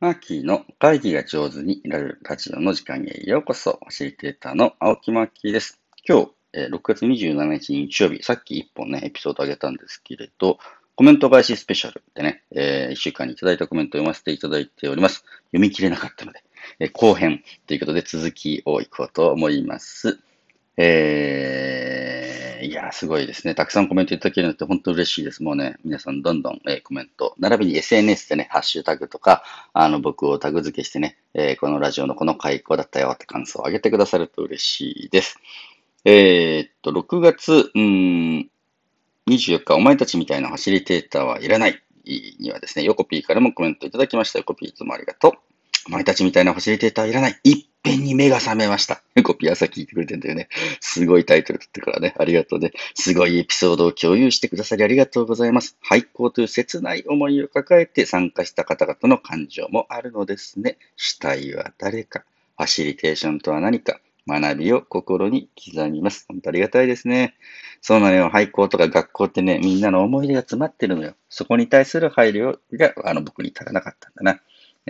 マーキーの会議が上手になるラジオの時間へようこそ。シリテーターの青木マーキーです。今日、6月27日日曜日、さっき1本ね、エピソード上げたんですけれど、コメント返しスペシャルでね、えー、1週間にいただいたコメントを読ませていただいております。読み切れなかったので、えー、後編ということで続きをいこうと思います。えーいや、すごいですね。たくさんコメントいただけるのって本当嬉しいです。もうね、皆さんどんどん、えー、コメント、並びに SNS でね、ハッシュタグとか、あの、僕をタグ付けしてね、えー、このラジオのこの回こうだったよって感想を上げてくださると嬉しいです。えー、っと、6月、うん、24日、お前たちみたいなファシリテーターはいらないにはですね、ヨコピーからもコメントいただきました。ヨコピーいつもありがとう。お前たちみたいなファシリテーターいらない。いっぺんに目が覚めました。コピー朝聞いてくれてんだよね。すごいタイトルだったからね。ありがとうね。すごいエピソードを共有してくださりありがとうございます。廃校という切ない思いを抱えて参加した方々の感情もあるのですね。主体は誰か。ファシリテーションとは何か。学びを心に刻みます。本当ありがたいですね。そうなのよ。廃校とか学校ってね、みんなの思い出が詰まってるのよ。そこに対する配慮が、あの、僕に足らなかったんだな。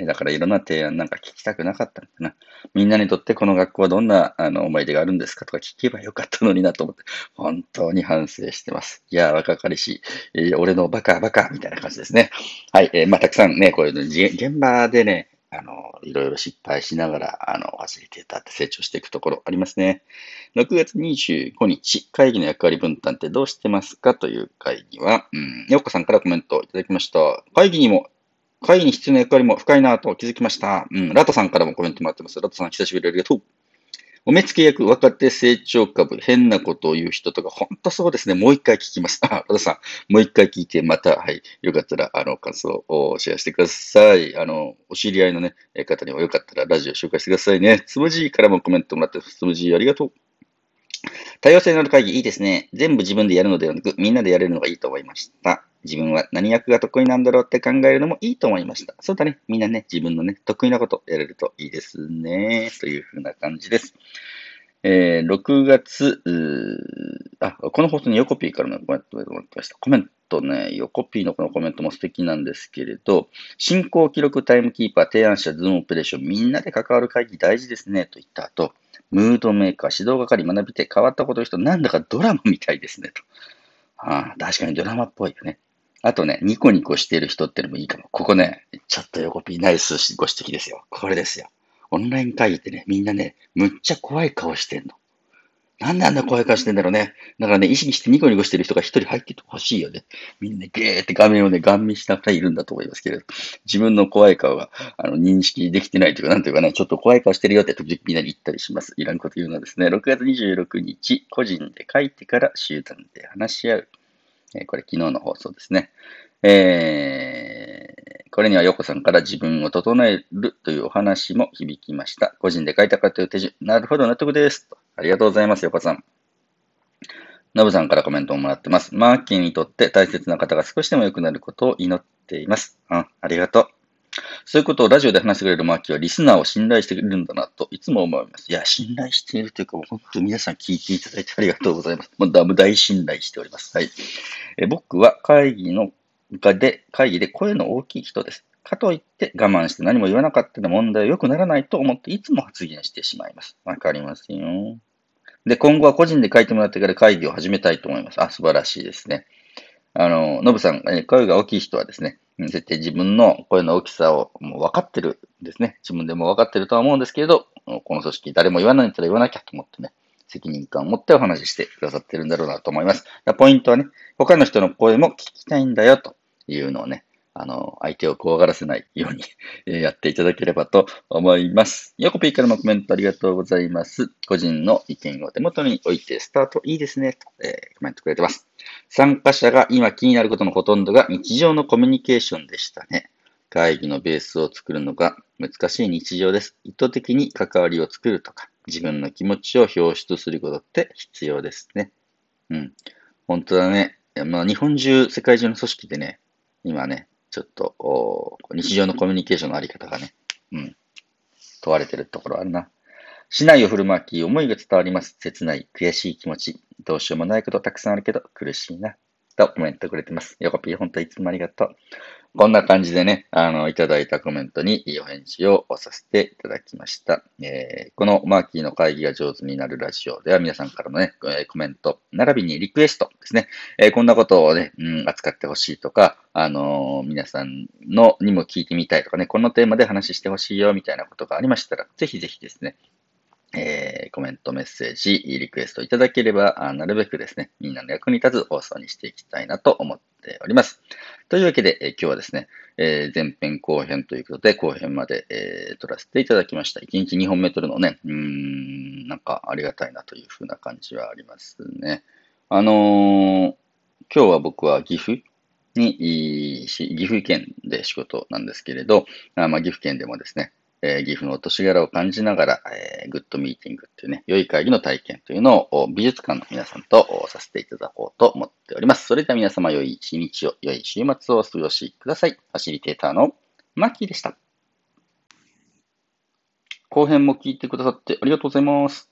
だからいろんな提案なんか聞きたくなかったんだな。みんなにとってこの学校はどんなあの思い出があるんですかとか聞けばよかったのになと思って、本当に反省してます。いや、若かりし、えー、俺のバカバカみたいな感じですね。はい、えー、まあ、たくさんね、こういうの、現場でね、あの、いろいろ失敗しながら、あの、ファシリテーターって成長していくところありますね。6月25日、会議の役割分担ってどうしてますかという会議は、うん、よっこさんからコメントをいただきました。会議にも会に必要な役割も深いなと気づきました。うん、ラトさんからもコメントもらってます。ラトさん、久しぶりありがとう。お目付け役、若手成長株、変なことを言う人とか、本当そうですね。もう一回聞きます。あ、ラトさん、もう一回聞いて、また、はい、よかったら、あの、感想をシェアしてください。あの、お知り合いのね、方にもよかったら、ラジオ紹介してくださいね。つむじーからもコメントもらってます、つむじーありがとう。多様性のある会議いいですね。全部自分でやるのではなく、みんなでやれるのがいいと思いました。自分は何役が得意なんだろうって考えるのもいいと思いました。そうだね。みんなね、自分のね、得意なことやれるといいですね。というふうな感じです。えー、6月、あ、この放送にヨコピーからのコメントをもらってました。コメントね、ヨコピーのこのコメントも素敵なんですけれど、進行記録タイムキーパー、提案者、 Zoom オペレーション、みんなで関わる会議大事ですね、と言った後、ムードメーカー、指導係、学び手変わったことの人、なんだかドラマみたいですね、と。ああ、確かにドラマっぽいよね。あとね、ニコニコしてる人ってのもいいかも。ここね、ちょっとヨコピーナイスご指摘ですよ。これですよ。オンライン会議ってね、みんなね、むっちゃ怖い顔してんの。なんであんな怖い顔してんだろうね。だからね、意識してニコニコしてる人が一人入っててほしいよね。みんな、ゲーって画面をね、ガン見しながらいるんだと思いますけれど。自分の怖い顔が、あの、認識できてないというか、なんていうかね、ちょっと怖い顔してるよって時々みんなに言ったりします。いらんこと言うのはですね、6月26日、個人で書いてから集団で話し合う。えこれ昨日の放送ですね。えー、これにはヨコさんから自分を整えるというお話も響きました。個人で書いたかという手順。なるほど、納得です。ありがとうございます、ヨコさん。ノブさんからコメントをもらってます。マーキーにとって大切な方が少しでも良くなることを祈っています。うん、ありがとう。そういうことをラジオで話してくれるマーキーはリスナーを信頼してくれるんだなといつも思います。いや、信頼しているというか、本当に皆さん聞いていただいてありがとうございます。もう大信頼しております。はい。え僕は会議ので、会議で声の大きい人です。かといって我慢して何も言わなかったら問題は良くならないと思っていつも発言してしまいます。わかりますよ。で、今後は個人で書いてもらってから会議を始めたいと思います。あ、素晴らしいですね。あの、ノブさん、声が大きい人はですね、絶対自分の声の大きさをもう分かってるんですね。自分でも分かってるとは思うんですけれど、この組織誰も言わないんだったら言わなきゃと思ってね、責任感を持ってお話ししてくださってるんだろうなと思います。ポイントはね、他の人の声も聞きたいんだよというのをね、あの、相手を怖がらせないように やっていただければと思います。ヨコピーからもコメントありがとうございます。個人の意見を手元に置いてスタートいいですね、と、えー、コメントくれてます。参加者が今気になることのほとんどが日常のコミュニケーションでしたね。会議のベースを作るのが難しい日常です。意図的に関わりを作るとか、自分の気持ちを表出することって必要ですね。うん。本当だね。まあ、日本中、世界中の組織でね、今ね、ちょっと、日常のコミュニケーションのあり方がね、うん、問われてるところあるな。市内を振る舞き、思いが伝わります。切ない、悔しい気持ち。どうしようもないことたくさんあるけど、苦しいな。とコメントくれてます。ヨコピー、本当いつもありがとう。こんな感じでね、あの、いただいたコメントにお返事をさせていただきました。えー、このマーキーの会議が上手になるラジオでは皆さんからのね、コメント、並びにリクエストですね、えー、こんなことをね、うん、扱ってほしいとか、あのー、皆さんのにも聞いてみたいとかね、このテーマで話してほしいよみたいなことがありましたら、ぜひぜひですね、えー、コメント、メッセージ、リクエストいただければ、なるべくですね、みんなの役に立つ放送にしていきたいなと思っております。というわけで、えー、今日はですね、えー、前編後編ということで、後編まで、えー、撮らせていただきました。1日2本目撮るのね、うん、なんかありがたいなというふうな感じはありますね。あのー、今日は僕は岐阜に、岐阜県で仕事なんですけれど、あまあ、岐阜県でもですね、えー、岐阜の年柄を感じながら、えー、グッドミーティングっていうね、良い会議の体験というのを美術館の皆さんとさせていただこうと思っております。それでは皆様良い一日を、良い週末をお過ごしください。ファシリテーターのマッキーでした。後編も聞いてくださってありがとうございます。